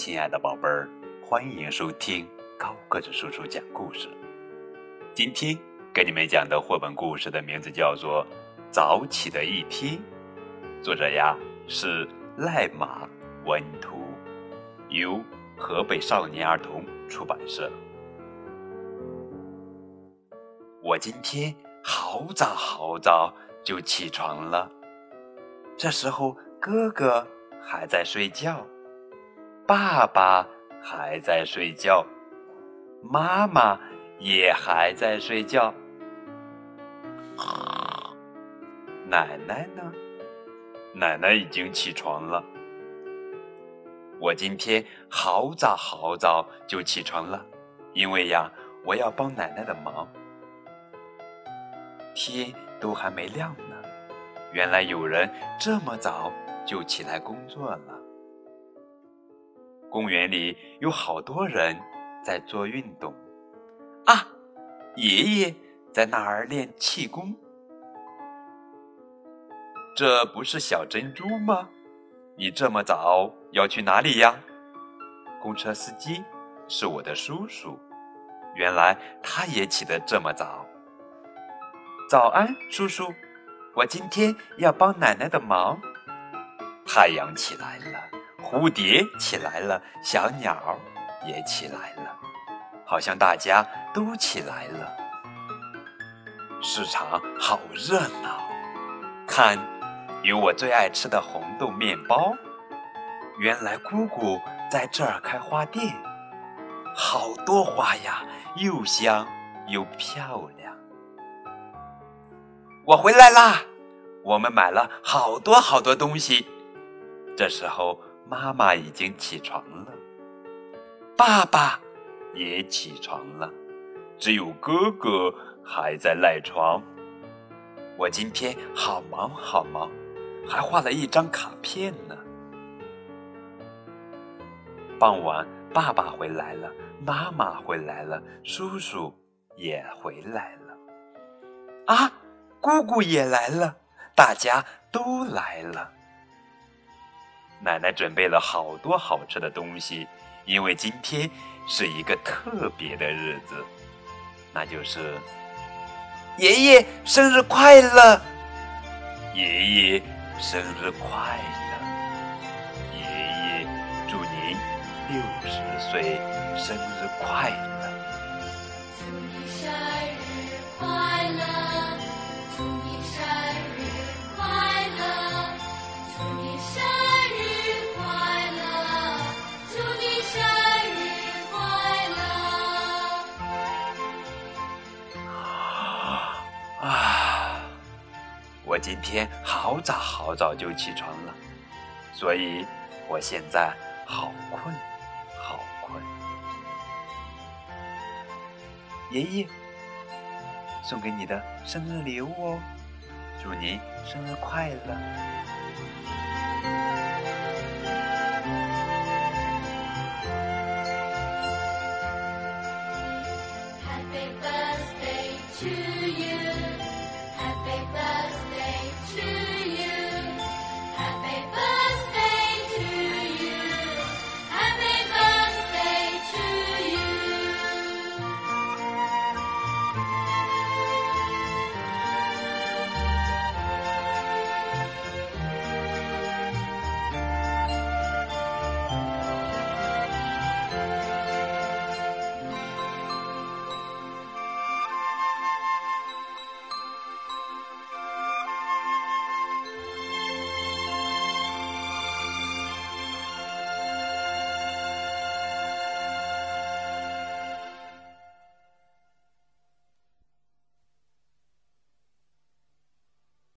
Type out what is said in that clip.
亲爱的宝贝儿，欢迎收听高个子叔叔讲故事。今天给你们讲的绘本故事的名字叫做《早起的一天》，作者呀是赖马文图，由河北少年儿童出版社。我今天好早好早就起床了，这时候哥哥还在睡觉。爸爸还在睡觉，妈妈也还在睡觉，奶奶呢？奶奶已经起床了。我今天好早好早就起床了，因为呀，我要帮奶奶的忙。天都还没亮呢，原来有人这么早就起来工作了。公园里有好多人在做运动，啊，爷爷在那儿练气功。这不是小珍珠吗？你这么早要去哪里呀？公车司机是我的叔叔，原来他也起得这么早。早安，叔叔，我今天要帮奶奶的忙。太阳起来了。蝴蝶起来了，小鸟也起来了，好像大家都起来了。市场好热闹，看，有我最爱吃的红豆面包。原来姑姑在这儿开花店，好多花呀，又香又漂亮。我回来啦，我们买了好多好多东西。这时候。妈妈已经起床了，爸爸也起床了，只有哥哥还在赖床。我今天好忙好忙，还画了一张卡片呢。傍晚，爸爸回来了，妈妈回来了，叔叔也回来了，啊，姑姑也来了，大家都来了。奶奶准备了好多好吃的东西，因为今天是一个特别的日子，那就是爷爷生日快乐！爷爷生日快乐！爷爷祝您六十岁生日快乐！我今天好早好早就起床了所以我现在好困好困。爷爷送给你的生日礼物哦祝您生日快乐。Happy birthday to you. Happy birthday you.